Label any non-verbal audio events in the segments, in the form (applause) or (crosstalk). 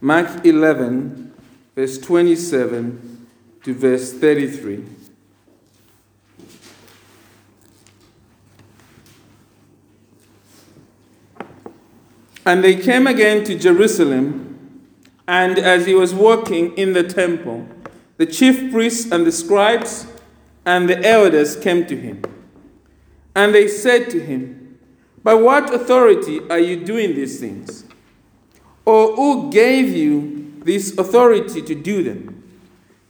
Mark 11, verse 27 to verse 33. And they came again to Jerusalem, and as he was walking in the temple, the chief priests and the scribes and the elders came to him. And they said to him, By what authority are you doing these things? Or who gave you this authority to do them?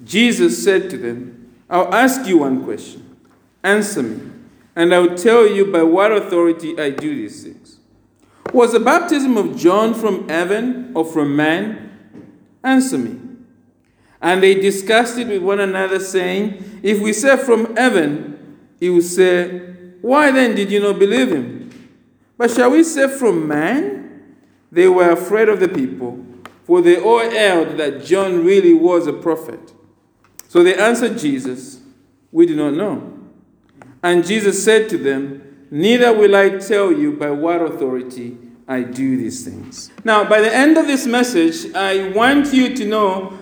Jesus said to them, I'll ask you one question. Answer me, and I will tell you by what authority I do these things. Was the baptism of John from heaven or from man? Answer me. And they discussed it with one another, saying, If we say from heaven, he will say, Why then did you not believe him? But shall we say from man? They were afraid of the people, for they all held that John really was a prophet. So they answered Jesus, We do not know. And Jesus said to them, Neither will I tell you by what authority I do these things. Now, by the end of this message, I want you to know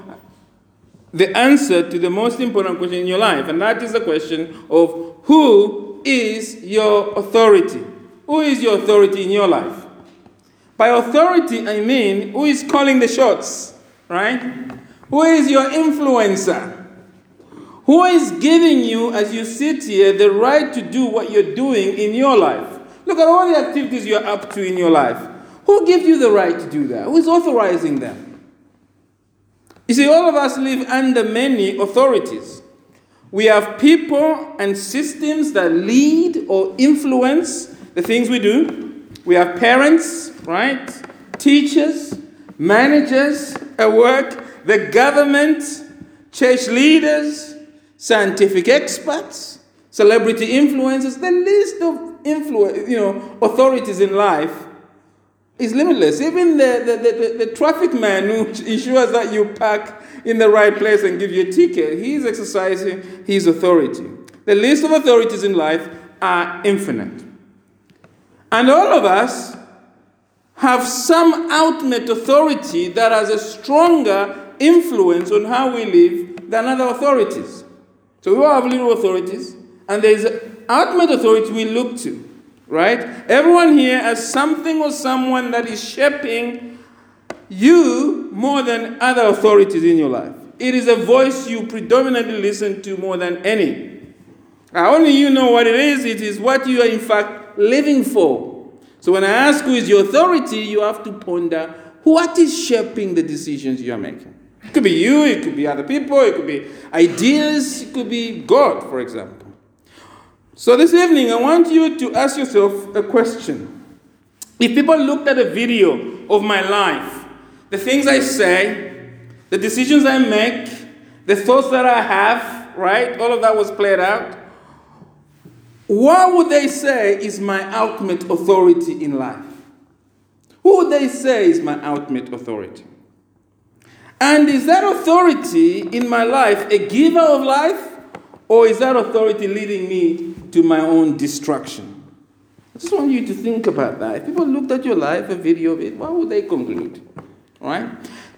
the answer to the most important question in your life, and that is the question of who is your authority? Who is your authority in your life? By authority, I mean who is calling the shots, right? Who is your influencer? Who is giving you, as you sit here, the right to do what you're doing in your life? Look at all the activities you're up to in your life. Who gives you the right to do that? Who is authorizing them? You see, all of us live under many authorities. We have people and systems that lead or influence the things we do. We have parents, right? Teachers, managers at work, the government, church leaders, scientific experts, celebrity influencers. The list of influence, you know, authorities in life is limitless. Even the, the, the, the, traffic man who (laughs) ensures that you park in the right place and give you a ticket, he's exercising his authority. The list of authorities in life are infinite. And all of us have some ultimate authority that has a stronger influence on how we live than other authorities. So we all have little authorities, and there's ultimate authority we look to right? Everyone here has something or someone that is shaping you more than other authorities in your life. It is a voice you predominantly listen to more than any. Now, only you know what it is. It is what you are, in fact, living for. So, when I ask who is your authority, you have to ponder what is shaping the decisions you are making. It could be you, it could be other people, it could be ideas, it could be God, for example. So this evening, I want you to ask yourself a question. If people looked at a video of my life, the things I say, the decisions I make, the thoughts that I have, right? All of that was played out. What would they say is my ultimate authority in life? Who would they say is my ultimate authority? And is that authority in my life a giver of life? Or is that authority leading me to my own destruction? I just want you to think about that. If people looked at your life, a video of it, what would they conclude? Right?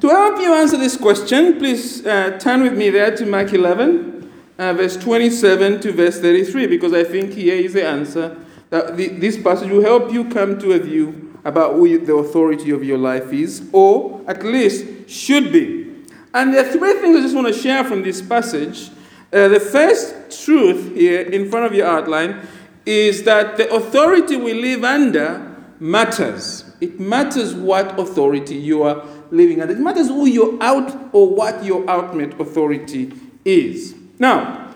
To help you answer this question, please uh, turn with me there to Mark 11, uh, verse 27 to verse 33, because I think here is the answer. That the, this passage will help you come to a view about who the authority of your life is, or at least should be. And there are three things I just want to share from this passage uh, the first truth here in front of your outline is that the authority we live under matters. It matters what authority you are living under. It matters who you're out or what your ultimate authority is. Now,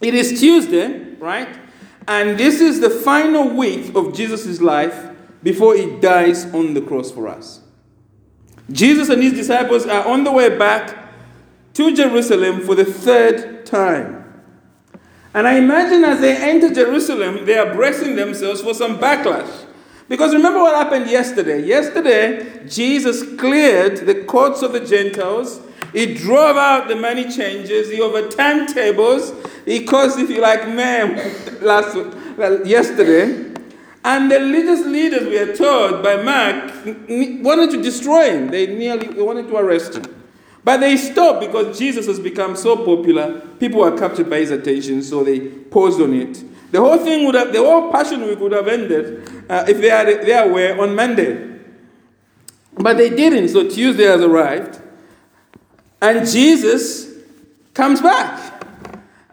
it is Tuesday, right? And this is the final week of Jesus' life before he dies on the cross for us. Jesus and his disciples are on the way back to Jerusalem for the third time. And I imagine as they enter Jerusalem, they are bracing themselves for some backlash. Because remember what happened yesterday? Yesterday, Jesus cleared the courts of the Gentiles. He drove out the money changers. He overturned tables. He caused, if you like, mayhem (laughs) last well, yesterday. And the religious leaders, we are told by Mark, wanted to destroy him. They nearly they wanted to arrest him. But they stopped because Jesus has become so popular. People were captured by his attention, so they paused on it. The whole thing would have, the whole Passion Week would have ended uh, if they, had, they were on Monday. But they didn't, so Tuesday has arrived. And Jesus comes back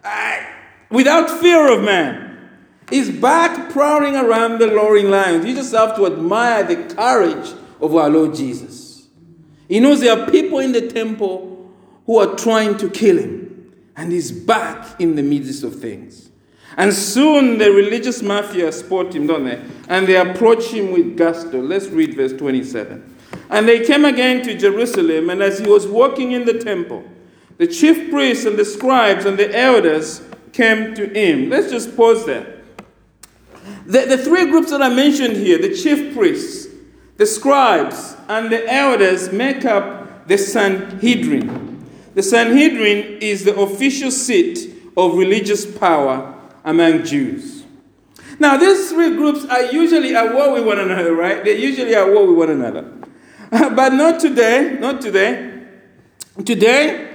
uh, without fear of man. He's back prowling around the roaring lions. You just have to admire the courage of our Lord Jesus. He knows there are people in the temple who are trying to kill him, and he's back in the midst of things. And soon the religious mafia spot him, don't they? And they approach him with gusto. Let's read verse 27. And they came again to Jerusalem, and as he was walking in the temple, the chief priests and the scribes and the elders came to him. Let's just pause there. The, the three groups that I mentioned here the chief priests, the scribes and the elders make up the Sanhedrin. The Sanhedrin is the official seat of religious power among Jews. Now, these three groups are usually at war with one another, right? They're usually at war with one another. (laughs) but not today, not today. Today,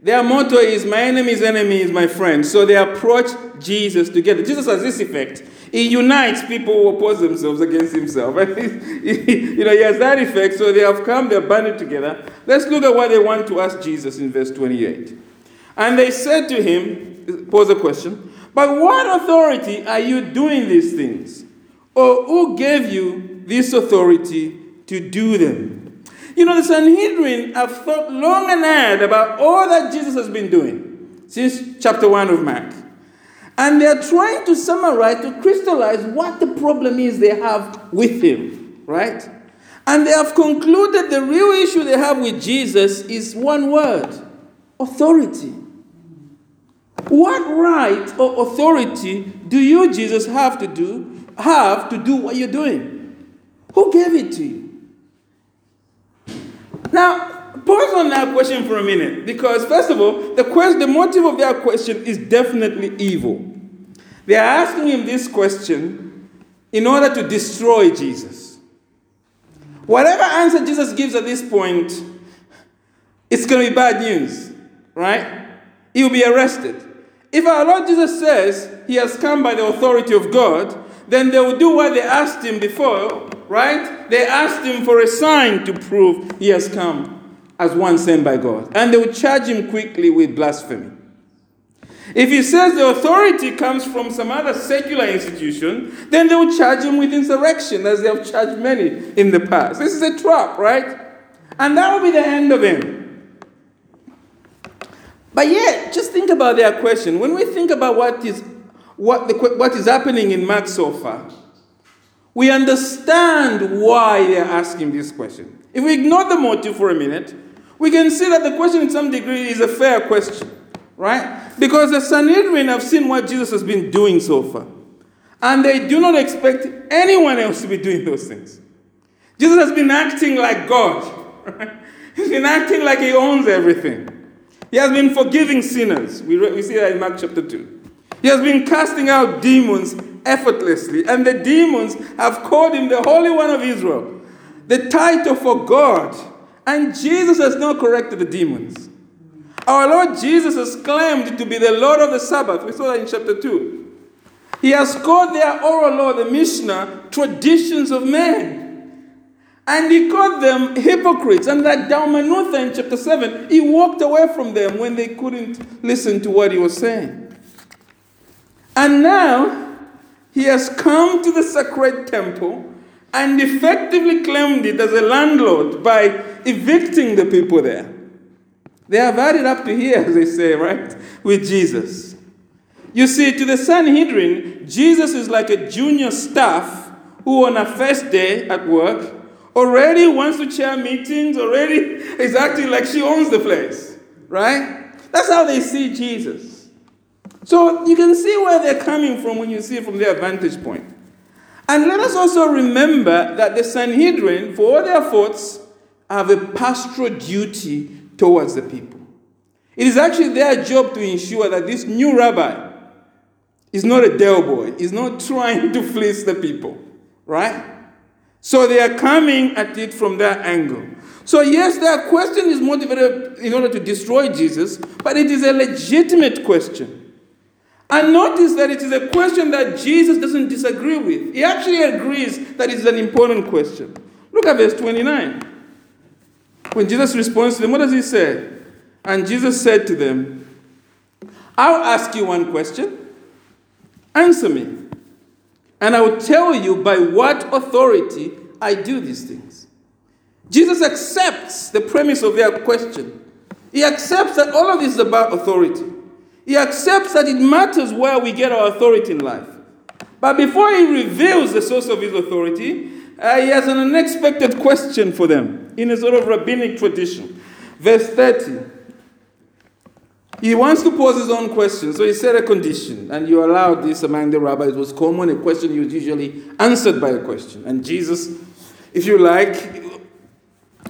their motto is My enemy's enemy is my friend. So they approach Jesus together. Jesus has this effect he unites people who oppose themselves against himself. (laughs) you know, he has that effect. So they have come, they're banded together. Let's look at what they want to ask Jesus in verse 28. And they said to him, pose a question, by what authority are you doing these things? Or who gave you this authority to do them? You know, the Sanhedrin have thought long and hard about all that Jesus has been doing since chapter 1 of Mark. And they're trying to summarize, to crystallize what the problem is they have with him, right? And they have concluded the real issue they have with Jesus is one word authority. What right or authority do you, Jesus, have to do, have to do what you're doing? Who gave it to you? Now, pause on that question for a minute because, first of all, the, question, the motive of their question is definitely evil. They are asking him this question in order to destroy Jesus. Whatever answer Jesus gives at this point, it's going to be bad news, right? He will be arrested. If our Lord Jesus says he has come by the authority of God, then they will do what they asked him before, right? They asked him for a sign to prove he has come as one sent by God. And they will charge him quickly with blasphemy. If he says the authority comes from some other secular institution, then they will charge him with insurrection, as they have charged many in the past. This is a trap, right? And that will be the end of him. But yet, just think about their question. When we think about what is, what, the, what is happening in Mark so far, we understand why they're asking this question. If we ignore the motive for a minute, we can see that the question, in some degree, is a fair question, right? Because the Sanhedrin have seen what Jesus has been doing so far. And they do not expect anyone else to be doing those things. Jesus has been acting like God. Right? He's been acting like he owns everything. He has been forgiving sinners. We, re- we see that in Mark chapter 2. He has been casting out demons effortlessly, and the demons have called him the Holy One of Israel, the title for God. And Jesus has not corrected the demons. Our Lord Jesus has claimed to be the Lord of the Sabbath. We saw that in chapter 2. He has called their oral law, the Mishnah, traditions of men. And he called them hypocrites. And that Dalmanutha in chapter 7, he walked away from them when they couldn't listen to what he was saying. And now he has come to the sacred temple and effectively claimed it as a landlord by evicting the people there. They have had it up to here, as they say, right? With Jesus. You see, to the Sanhedrin, Jesus is like a junior staff who, on a first day at work, already wants to chair meetings, already (laughs) is acting like she owns the place, right? That's how they see Jesus. So you can see where they're coming from when you see it from their vantage point. And let us also remember that the Sanhedrin, for all their faults, have a pastoral duty towards the people. It is actually their job to ensure that this new rabbi is not a Del boy. is not (laughs) trying to fleece the people, right? So they are coming at it from that angle. So, yes, their question is motivated in order to destroy Jesus, but it is a legitimate question. And notice that it is a question that Jesus doesn't disagree with. He actually agrees that it's an important question. Look at verse 29. When Jesus responds to them, what does he say? And Jesus said to them, I'll ask you one question. Answer me. And I will tell you by what authority I do these things. Jesus accepts the premise of their question. He accepts that all of this is about authority. He accepts that it matters where we get our authority in life. But before he reveals the source of his authority, uh, he has an unexpected question for them in a sort of rabbinic tradition. Verse 30. He wants to pose his own question, so he set a condition, and you allowed this among the rabbis. It was common, a question was usually answered by a question. And Jesus, if you like,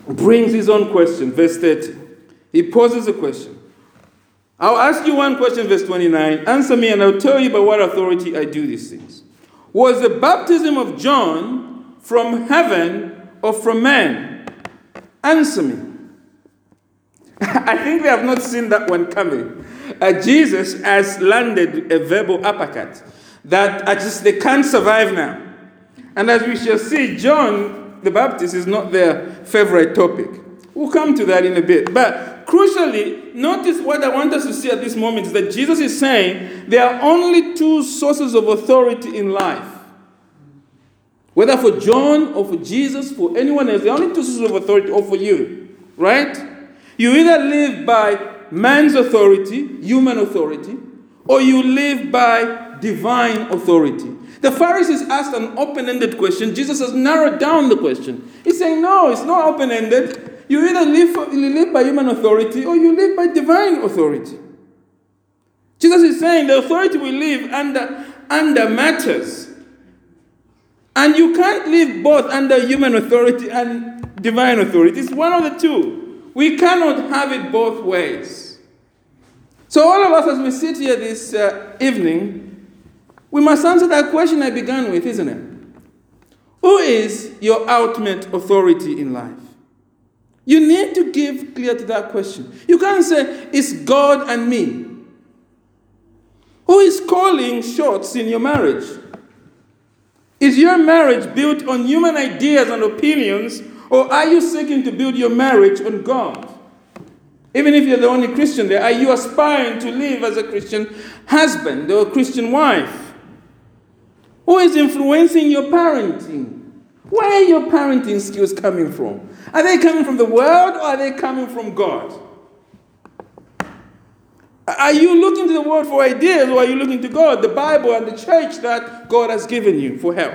brings his own question, verse 30. He poses a question. I'll ask you one question, verse 29. Answer me, and I'll tell you by what authority I do these things. Was the baptism of John from heaven or from man? Answer me. (laughs) I think they have not seen that one coming. Uh, Jesus has landed a verbal uppercut that I just they can't survive now. And as we shall see, John the Baptist is not their favorite topic. We'll come to that in a bit. But crucially, notice what I want us to see at this moment is that Jesus is saying there are only two sources of authority in life. Whether for John or for Jesus, for anyone else, there are only two sources of authority, or for you. Right? You either live by man's authority, human authority, or you live by divine authority. The Pharisees asked an open ended question. Jesus has narrowed down the question. He's saying, no, it's not open ended. You either live, you live by human authority or you live by divine authority. Jesus is saying the authority we live under, under matters. And you can't live both under human authority and divine authority. It's one of the two. We cannot have it both ways. So, all of us, as we sit here this uh, evening, we must answer that question I began with, isn't it? Who is your ultimate authority in life? You need to give clear to that question. You can't say, it's God and me. Who is calling shots in your marriage? Is your marriage built on human ideas and opinions, or are you seeking to build your marriage on God? Even if you're the only Christian there, are you aspiring to live as a Christian husband or a Christian wife? Who is influencing your parenting? Where are your parenting skills coming from? Are they coming from the world or are they coming from God? Are you looking to the world for ideas or are you looking to God, the Bible, and the church that God has given you for help?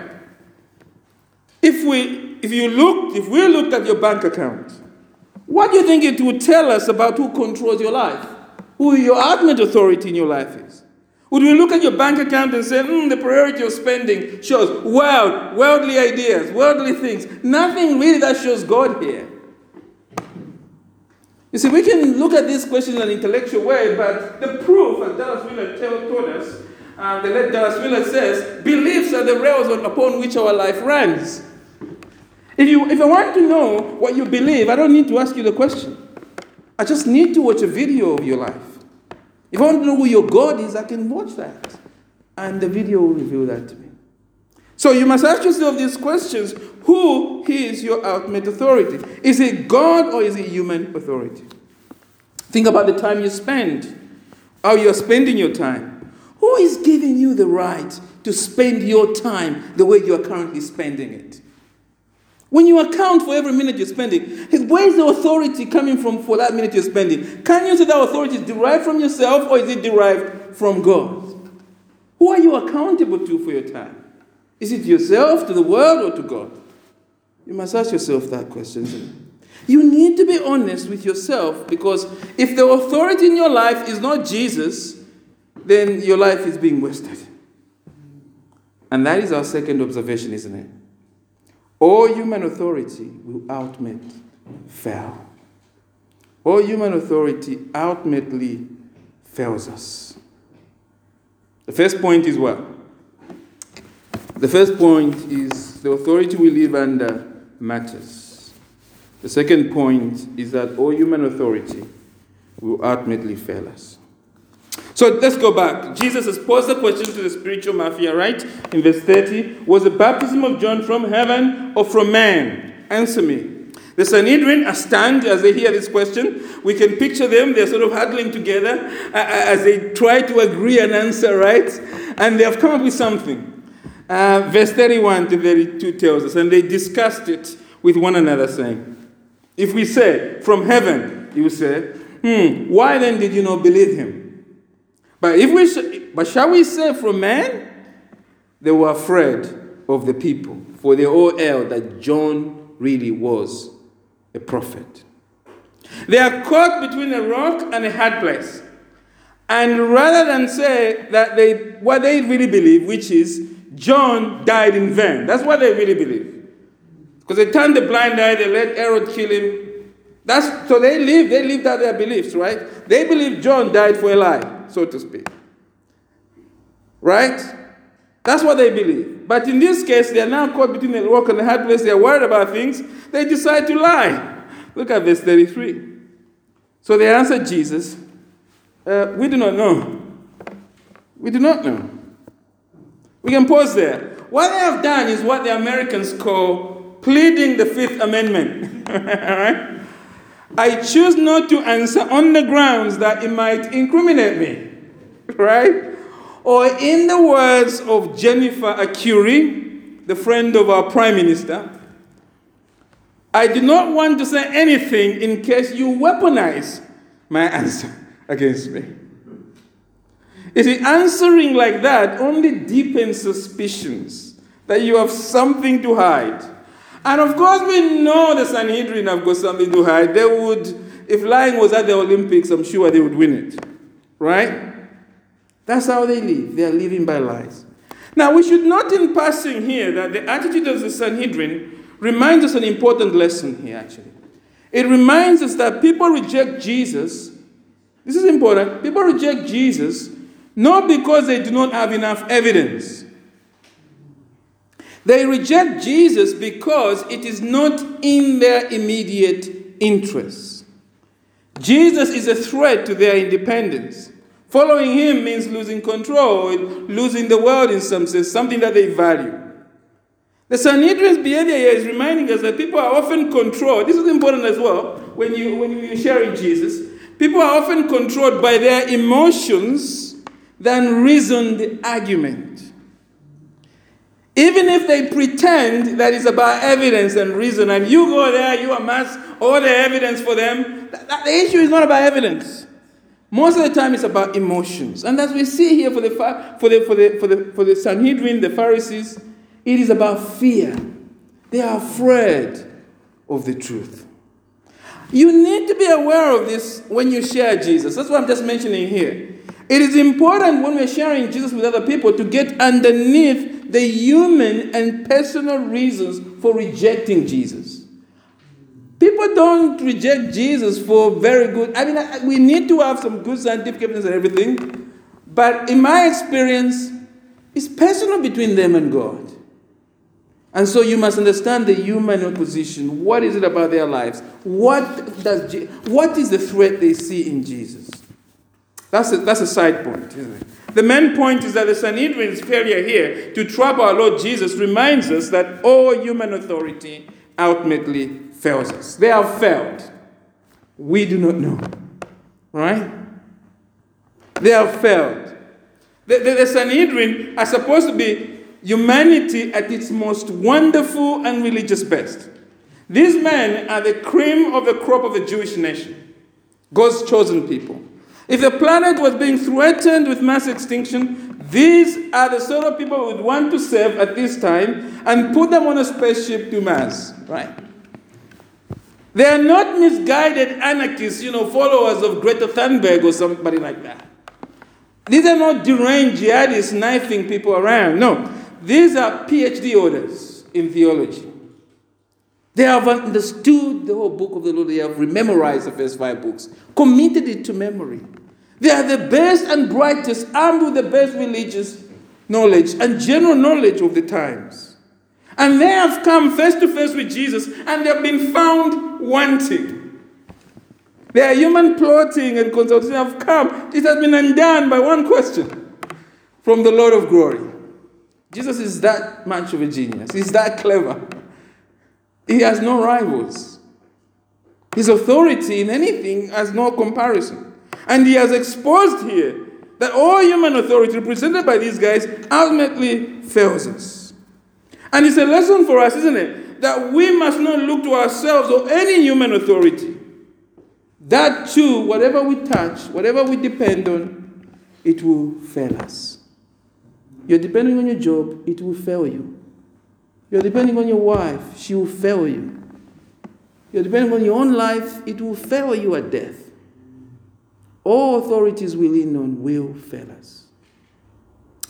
If we, if you looked, if we looked at your bank account, what do you think it would tell us about who controls your life? Who your ultimate authority in your life is? Would we look at your bank account and say, hmm, the priority of spending shows world, worldly ideas, worldly things? Nothing really that shows God here. You see, we can look at this question in an intellectual way, but the proof, as Dallas Willard told us, uh, the late Dallas Willard says, beliefs are the rails upon which our life runs. If, you, if I want to know what you believe, I don't need to ask you the question. I just need to watch a video of your life. If I want to know who your God is, I can watch that. And the video will reveal that to me. So you must ask yourself these questions Who is your ultimate authority? Is it God or is it human authority? Think about the time you spend, how you're spending your time. Who is giving you the right to spend your time the way you are currently spending it? When you account for every minute you're spending, where is the authority coming from for that minute you're spending? Can you say that authority is derived from yourself or is it derived from God? Who are you accountable to for your time? Is it yourself, to the world, or to God? You must ask yourself that question. You need to be honest with yourself because if the authority in your life is not Jesus, then your life is being wasted. And that is our second observation, isn't it? All human authority will ultimately fail. All human authority ultimately fails us. The first point is what? The first point is the authority we live under matters. The second point is that all human authority will ultimately fail us. So let's go back. Jesus has posed the question to the spiritual mafia, right? In verse 30 Was the baptism of John from heaven or from man? Answer me. The Sanhedrin are stunned as they hear this question. We can picture them, they're sort of huddling together as they try to agree an answer, right? And they have come up with something. Uh, verse 31 to 32 tells us, and they discussed it with one another, saying, If we say, from heaven, you say, hmm, why then did you not believe him? But if we, sh- but shall we say from men? They were afraid of the people, for they all held that John really was a prophet. They are caught between a rock and a hard place. And rather than say that they what they really believe, which is John died in vain, that's what they really believe. Because they turned the blind eye, they let Herod kill him. That's so they live, they lived out their beliefs, right? They believe John died for a lie, so to speak. Right? That's what they believe. But in this case, they are now caught between a rock and a hard place. They are worried about things. They decide to lie. Look at verse 33. So they answered Jesus, uh, We do not know. We do not know. We can pause there. What they have done is what the Americans call pleading the Fifth Amendment. (laughs) All right? I choose not to answer on the grounds that it might incriminate me. Right? Or, in the words of Jennifer Arcuri, the friend of our Prime Minister, I do not want to say anything in case you weaponize my answer (laughs) against me. You see, answering like that only deepens suspicions that you have something to hide. And of course, we know the Sanhedrin have got something to hide. They would, if lying was at the Olympics, I'm sure they would win it. Right? That's how they live. They are living by lies. Now, we should note in passing here that the attitude of the Sanhedrin reminds us an important lesson here, actually. It reminds us that people reject Jesus. This is important. People reject Jesus not because they do not have enough evidence. They reject Jesus because it is not in their immediate interests. Jesus is a threat to their independence. Following him means losing control, losing the world in some sense, something that they value. The Sanhedrin's behavior here is reminding us that people are often controlled. This is important as well when, you, when you're sharing Jesus. People are often controlled by their emotions than reasoned argument. Even if they pretend that it's about evidence and reason, and you go there, you amass all the evidence for them, that, that, the issue is not about evidence. Most of the time, it's about emotions. And as we see here for the, for the, for the, for the, for the Sanhedrin, the Pharisees, it is about fear. They are afraid of the truth. You need to be aware of this when you share Jesus. That's what I'm just mentioning here. It is important when we're sharing Jesus with other people to get underneath the human and personal reasons for rejecting Jesus. People don't reject Jesus for very good. I mean, we need to have some good scientific evidence and everything, but in my experience, it's personal between them and God. And so you must understand the human opposition. What is it about their lives? What, does, what is the threat they see in Jesus? That's a, that's a side point, isn't it? The main point is that the Sanhedrin's failure here to trap our Lord Jesus reminds us that all human authority ultimately fails us. They have failed. We do not know. Right? They have failed. The, the, the Sanhedrin are supposed to be humanity at its most wonderful and religious best. These men are the cream of the crop of the Jewish nation, God's chosen people. If the planet was being threatened with mass extinction, these are the sort of people we would want to save at this time and put them on a spaceship to Mars, right? They are not misguided anarchists, you know, followers of Greta Thunberg or somebody like that. These are not deranged jihadists knifing people around. No, these are PhD holders in theology. They have understood the whole book of the Lord. They have memorized the first five books, committed it to memory. They are the best and brightest, armed with the best religious knowledge and general knowledge of the times. And they have come face to face with Jesus and they have been found wanting. Their human plotting and consultation have come. It has been undone by one question from the Lord of glory. Jesus is that much of a genius. He's that clever. He has no rivals. His authority in anything has no comparison. And he has exposed here that all human authority represented by these guys ultimately fails us. And it's a lesson for us, isn't it? That we must not look to ourselves or any human authority. That too, whatever we touch, whatever we depend on, it will fail us. You're depending on your job, it will fail you. You're depending on your wife, she will fail you. You're depending on your own life, it will fail you at death. All authorities we lean on will fail us.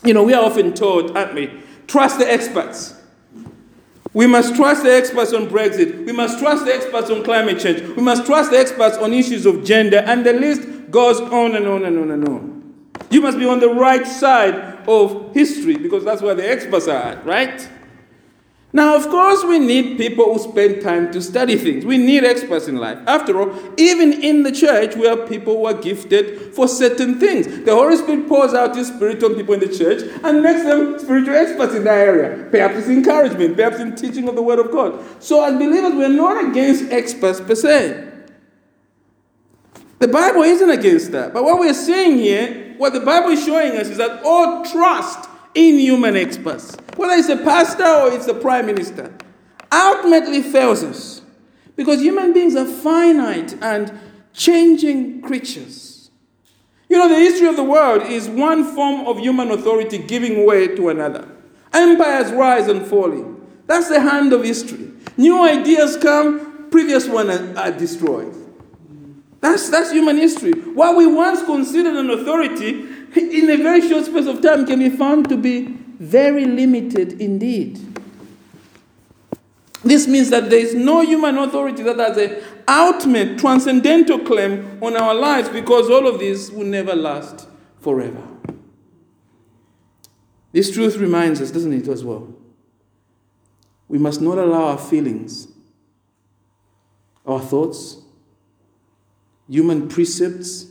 You know, we are often told, aren't we? Trust the experts. We must trust the experts on Brexit. We must trust the experts on climate change. We must trust the experts on issues of gender. And the list goes on and on and on and on. You must be on the right side of history because that's where the experts are right? Now, of course, we need people who spend time to study things. We need experts in life. After all, even in the church, we have people who are gifted for certain things. The Holy Spirit pours out His Spirit on people in the church and makes them spiritual experts in that area. Perhaps it's encouragement, perhaps in teaching of the Word of God. So, as believers, we're not against experts per se. The Bible isn't against that. But what we're saying here, what the Bible is showing us is that all trust in human experts whether it's a pastor or it's a prime minister, ultimately fails us. Because human beings are finite and changing creatures. You know, the history of the world is one form of human authority giving way to another. Empires rise and falling. That's the hand of history. New ideas come, previous ones are, are destroyed. That's, that's human history. What we once considered an authority, in a very short space of time, can be found to be very limited indeed. This means that there is no human authority that has an ultimate, transcendental claim on our lives because all of this will never last forever. This truth reminds us, doesn't it, as well? We must not allow our feelings, our thoughts, human precepts,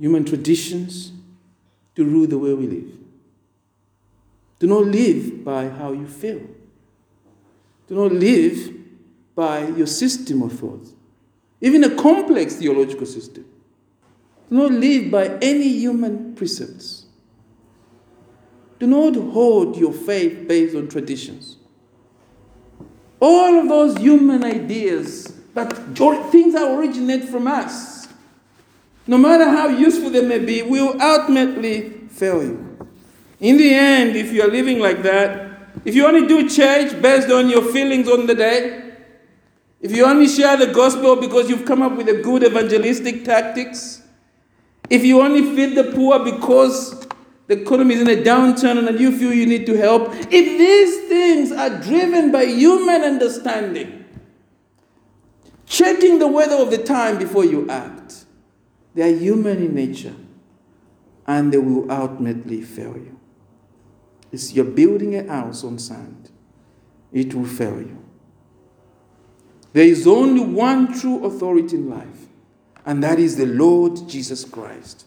human traditions to rule the way we live. Do not live by how you feel. Do not live by your system of thoughts, even a complex theological system. Do not live by any human precepts. Do not hold your faith based on traditions. All of those human ideas, but things that originate from us, no matter how useful they may be, will ultimately fail you. In the end, if you are living like that, if you only do church based on your feelings on the day, if you only share the gospel because you've come up with a good evangelistic tactics, if you only feed the poor because the economy is in a downturn and you feel you need to help, if these things are driven by human understanding, checking the weather of the time before you act, they are human in nature and they will ultimately fail you is you're building a house on sand, it will fail you. There is only one true authority in life, and that is the Lord Jesus Christ.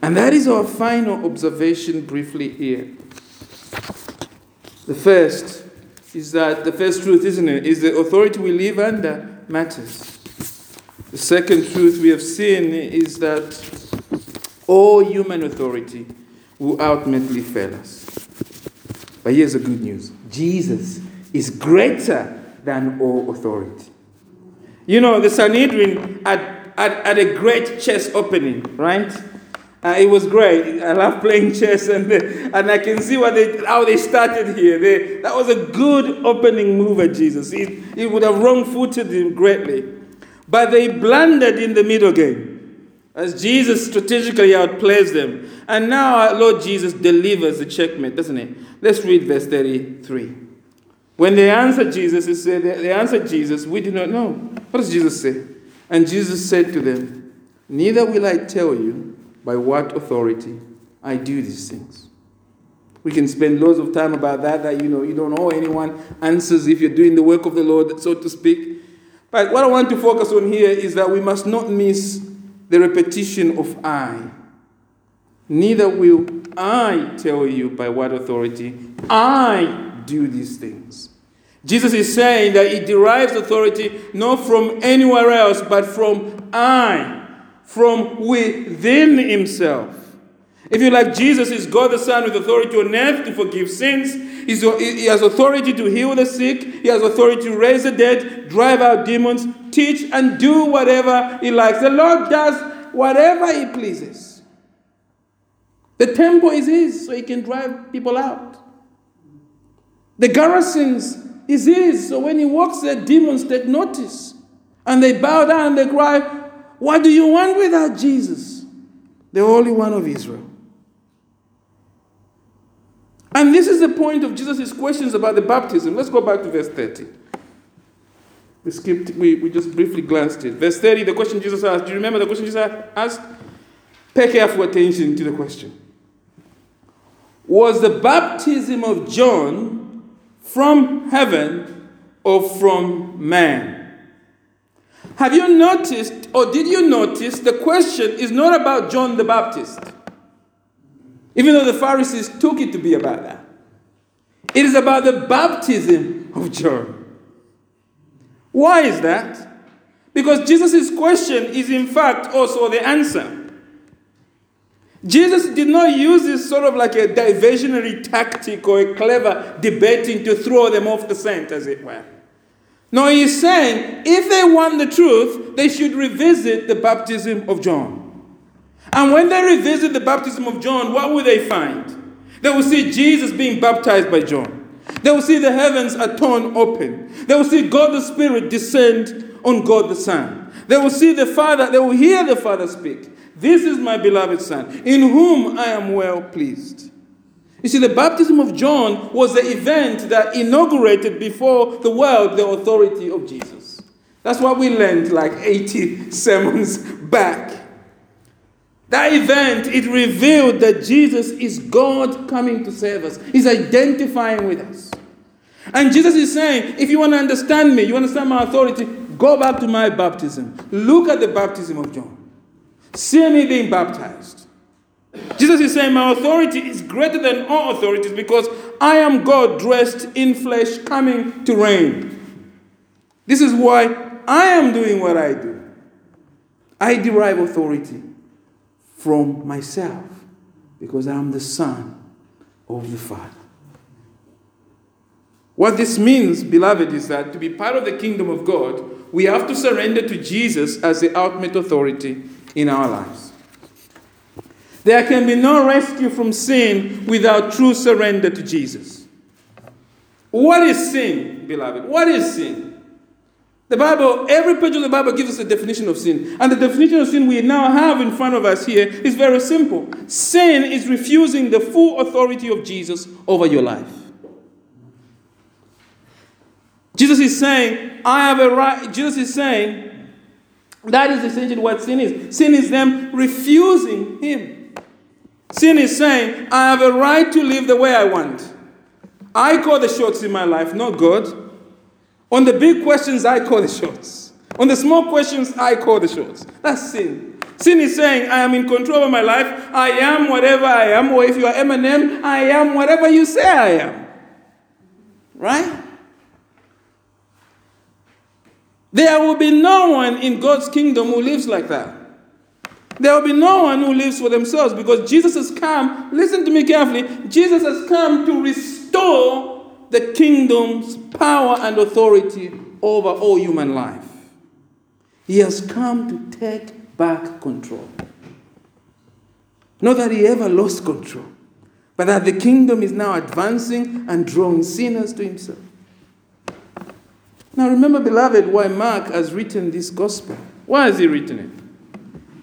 And that is our final observation briefly here. The first is that the first truth, isn't it, is the authority we live under matters. The second truth we have seen is that all human authority will ultimately fail us. But here's the good news Jesus is greater than all authority. You know, the Sanhedrin had, had, had a great chess opening, right? Uh, it was great. I love playing chess, and, and I can see what they, how they started here. They, that was a good opening move at Jesus. It, it would have wrong footed him greatly. But they blundered in the middle game as Jesus strategically outplays them. And now our Lord Jesus delivers the checkmate, doesn't he? Let's read verse 33. When they answered Jesus, he said, they answered Jesus, we do not know. What does Jesus say? And Jesus said to them, Neither will I tell you by what authority I do these things. We can spend loads of time about that, that you know, you don't owe anyone answers if you're doing the work of the Lord, so to speak. But what I want to focus on here is that we must not miss the repetition of I. Neither will I tell you by what authority I do these things. Jesus is saying that he derives authority not from anywhere else, but from I, from within himself. If you like, Jesus is God the Son with authority on earth to forgive sins. He's, he has authority to heal the sick. He has authority to raise the dead, drive out demons, teach, and do whatever he likes. The Lord does whatever he pleases. The temple is his, so he can drive people out. The Gerasenes is his, so when he walks there, demons take notice. And they bow down and they cry, What do you want with that Jesus? The Holy One of Israel. And this is the point of Jesus' questions about the baptism. Let's go back to verse 30. We skipped, we, we just briefly glanced it. Verse 30, the question Jesus asked. Do you remember the question Jesus asked? Pay careful attention to the question. Was the baptism of John from heaven or from man? Have you noticed, or did you notice, the question is not about John the Baptist? Even though the Pharisees took it to be about that. It is about the baptism of John. Why is that? Because Jesus' question is, in fact, also the answer. Jesus did not use this sort of like a diversionary tactic or a clever debating to throw them off the scent, as it were. No, he's saying if they want the truth, they should revisit the baptism of John. And when they revisit the baptism of John, what will they find? They will see Jesus being baptized by John. They will see the heavens are torn open. They will see God the Spirit descend on God the Son. They will see the Father, they will hear the Father speak. This is my beloved Son, in whom I am well pleased. You see, the baptism of John was the event that inaugurated before the world the authority of Jesus. That's what we learned like 80 (laughs) sermons back. That event, it revealed that Jesus is God coming to save us. He's identifying with us. And Jesus is saying, if you want to understand me, you understand my authority, go back to my baptism. Look at the baptism of John. See me being baptized. Jesus is saying, My authority is greater than all authorities because I am God dressed in flesh coming to reign. This is why I am doing what I do. I derive authority from myself because I am the Son of the Father. What this means, beloved, is that to be part of the kingdom of God, we have to surrender to Jesus as the ultimate authority in our lives. There can be no rescue from sin without true surrender to Jesus. What is sin, beloved? What is sin? The Bible, every page of the Bible gives us a definition of sin. And the definition of sin we now have in front of us here is very simple. Sin is refusing the full authority of Jesus over your life. Jesus is saying, I have a right. Jesus is saying, that is essentially what sin is. Sin is them refusing Him. Sin is saying, I have a right to live the way I want. I call the shots in my life, not God. On the big questions, I call the shots. On the small questions, I call the shots. That's sin. Sin is saying, I am in control of my life. I am whatever I am. Or if you are Eminem, I am whatever you say I am. Right? There will be no one in God's kingdom who lives like that. There will be no one who lives for themselves because Jesus has come, listen to me carefully, Jesus has come to restore the kingdom's power and authority over all human life. He has come to take back control. Not that he ever lost control, but that the kingdom is now advancing and drawing sinners to himself. Now, remember, beloved, why Mark has written this gospel. Why has he written it?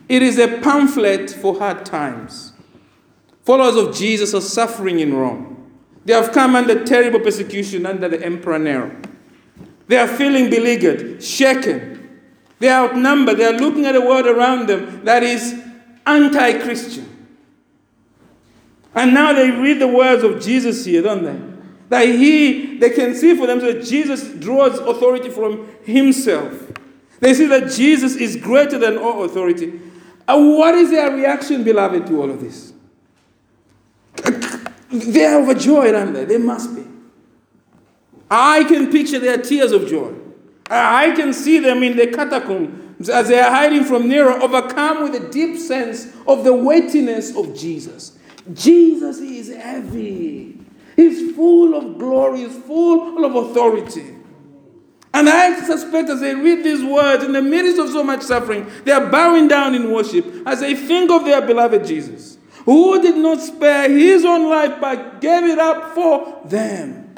It is a pamphlet for hard times. Followers of Jesus are suffering in Rome. They have come under terrible persecution under the Emperor Nero. They are feeling beleaguered, shaken. They are outnumbered. They are looking at a world around them that is anti Christian. And now they read the words of Jesus here, don't they? That he, they can see for themselves that Jesus draws authority from himself. They see that Jesus is greater than all authority. And what is their reaction, beloved, to all of this? They are overjoyed, aren't they? They must be. I can picture their tears of joy. I can see them in the catacombs as they are hiding from Nero, overcome with a deep sense of the weightiness of Jesus. Jesus is heavy. He's full of glory, he's full of authority. And I suspect as they read these words in the midst of so much suffering, they are bowing down in worship as they think of their beloved Jesus, who did not spare his own life but gave it up for them.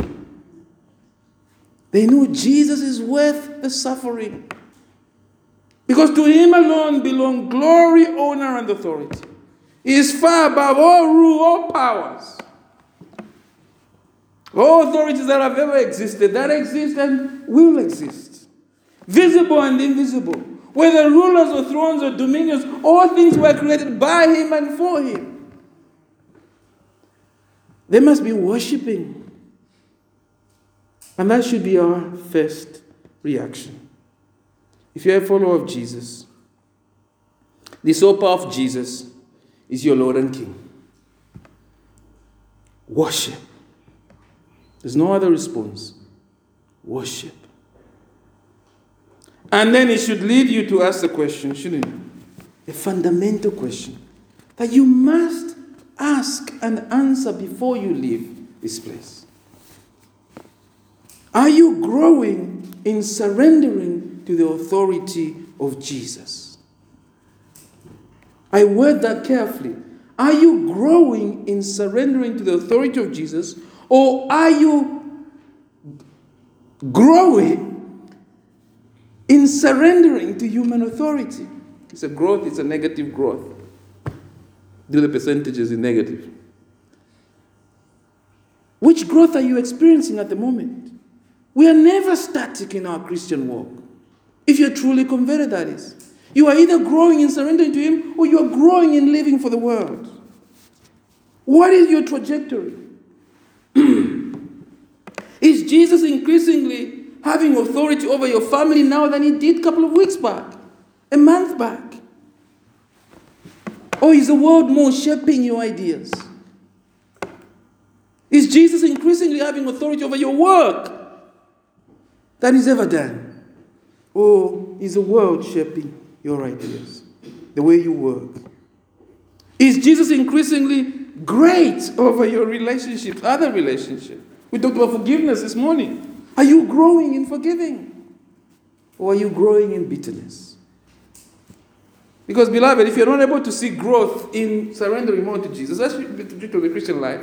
They knew Jesus is worth the suffering. Because to him alone belong glory, honor, and authority. He is far above all rule, all powers. All authorities that have ever existed, that exist and will exist. Visible and invisible. Whether rulers or thrones or dominions, all things were created by him and for him. They must be worshipping and that should be our first reaction. If you're a follower of Jesus, the soap of Jesus is your Lord and King. Worship. There's no other response. Worship. And then it should lead you to ask the question, shouldn't it? A fundamental question that you must ask and answer before you leave this place. Are you growing in surrendering to the authority of Jesus? I word that carefully. Are you growing in surrendering to the authority of Jesus, or are you growing in surrendering to human authority? It's a growth, it's a negative growth. Do the percentages in negative. Which growth are you experiencing at the moment? We are never static in our Christian walk. If you're truly converted, that is. You are either growing in surrendering to Him or you are growing in living for the world. What is your trajectory? (clears throat) is Jesus increasingly having authority over your family now than He did a couple of weeks back, a month back? Or is the world more shaping your ideas? Is Jesus increasingly having authority over your work? that is ever done? Or is the world shaping your ideas, the way you work? Is Jesus increasingly great over your relationships, other relationships? We talked about forgiveness this morning. Are you growing in forgiving? Or are you growing in bitterness? Because, beloved, if you're not able to see growth in surrendering more to Jesus, that's truth of the Christian life,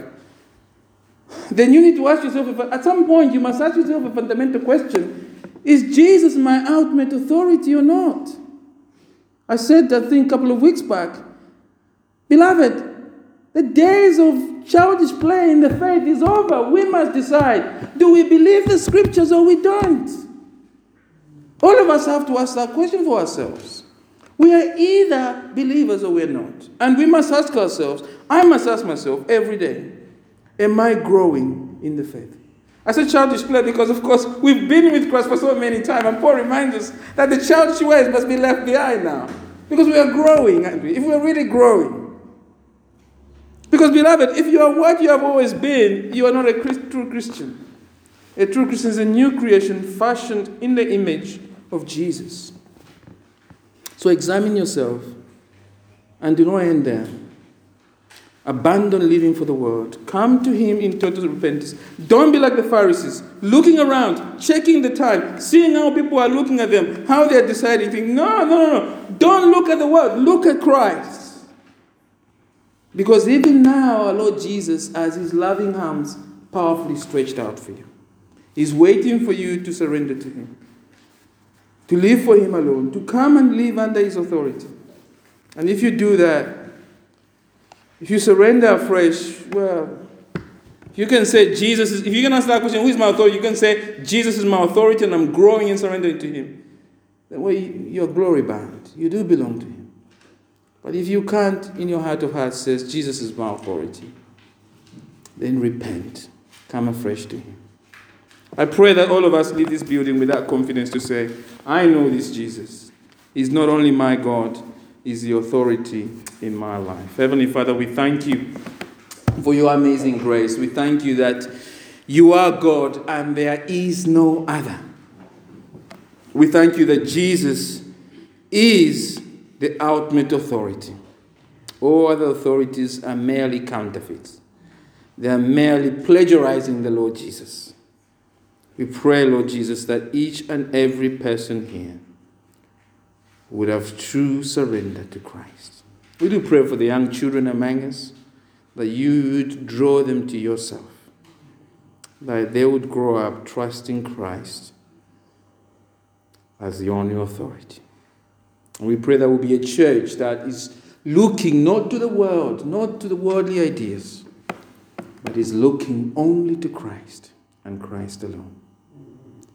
then you need to ask yourself, at some point, you must ask yourself a fundamental question Is Jesus my ultimate authority or not? I said that thing a couple of weeks back. Beloved, the days of childish play in the faith is over. We must decide do we believe the scriptures or we don't? All of us have to ask that question for ourselves. We are either believers or we're not. And we must ask ourselves, I must ask myself every day, Am I growing in the faith? I said childish play because, of course, we've been with Christ for so many times, and Paul reminds us that the childish ways must be left behind now. Because we are growing, aren't we? If we're really growing. Because, beloved, if you are what you have always been, you are not a true Christian. A true Christian is a new creation fashioned in the image of Jesus. So examine yourself and do not end there. Abandon living for the world. Come to Him in total repentance. Don't be like the Pharisees, looking around, checking the time, seeing how people are looking at them, how they're deciding things. No, no, no, no. Don't look at the world. Look at Christ. Because even now, our Lord Jesus has His loving arms powerfully stretched out for you. He's waiting for you to surrender to Him, to live for Him alone, to come and live under His authority. And if you do that, if you surrender afresh, well, you can say Jesus is, if you can ask that question, who is my authority? You can say, Jesus is my authority and I'm growing in surrendering to Him. Then well, you're glory bound. You do belong to Him. But if you can't, in your heart of hearts, says, Jesus is my authority, then repent. Come afresh to Him. I pray that all of us leave this building with that confidence to say, I know this Jesus. He's not only my God, He's the authority in my life. Heavenly Father, we thank you for your amazing grace. We thank you that you are God and there is no other. We thank you that Jesus is the ultimate authority. All other authorities are merely counterfeits, they are merely plagiarizing the Lord Jesus. We pray, Lord Jesus, that each and every person here would have true surrender to Christ. We do pray for the young children among us that you would draw them to yourself, that they would grow up trusting Christ as the only authority. We pray that will be a church that is looking not to the world, not to the worldly ideas, but is looking only to Christ and Christ alone.